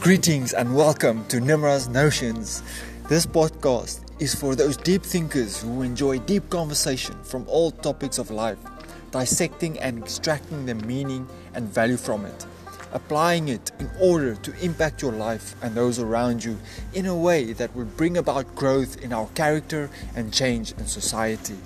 Greetings and welcome to Nimra's Notions. This podcast is for those deep thinkers who enjoy deep conversation from all topics of life, dissecting and extracting the meaning and value from it, applying it in order to impact your life and those around you in a way that will bring about growth in our character and change in society.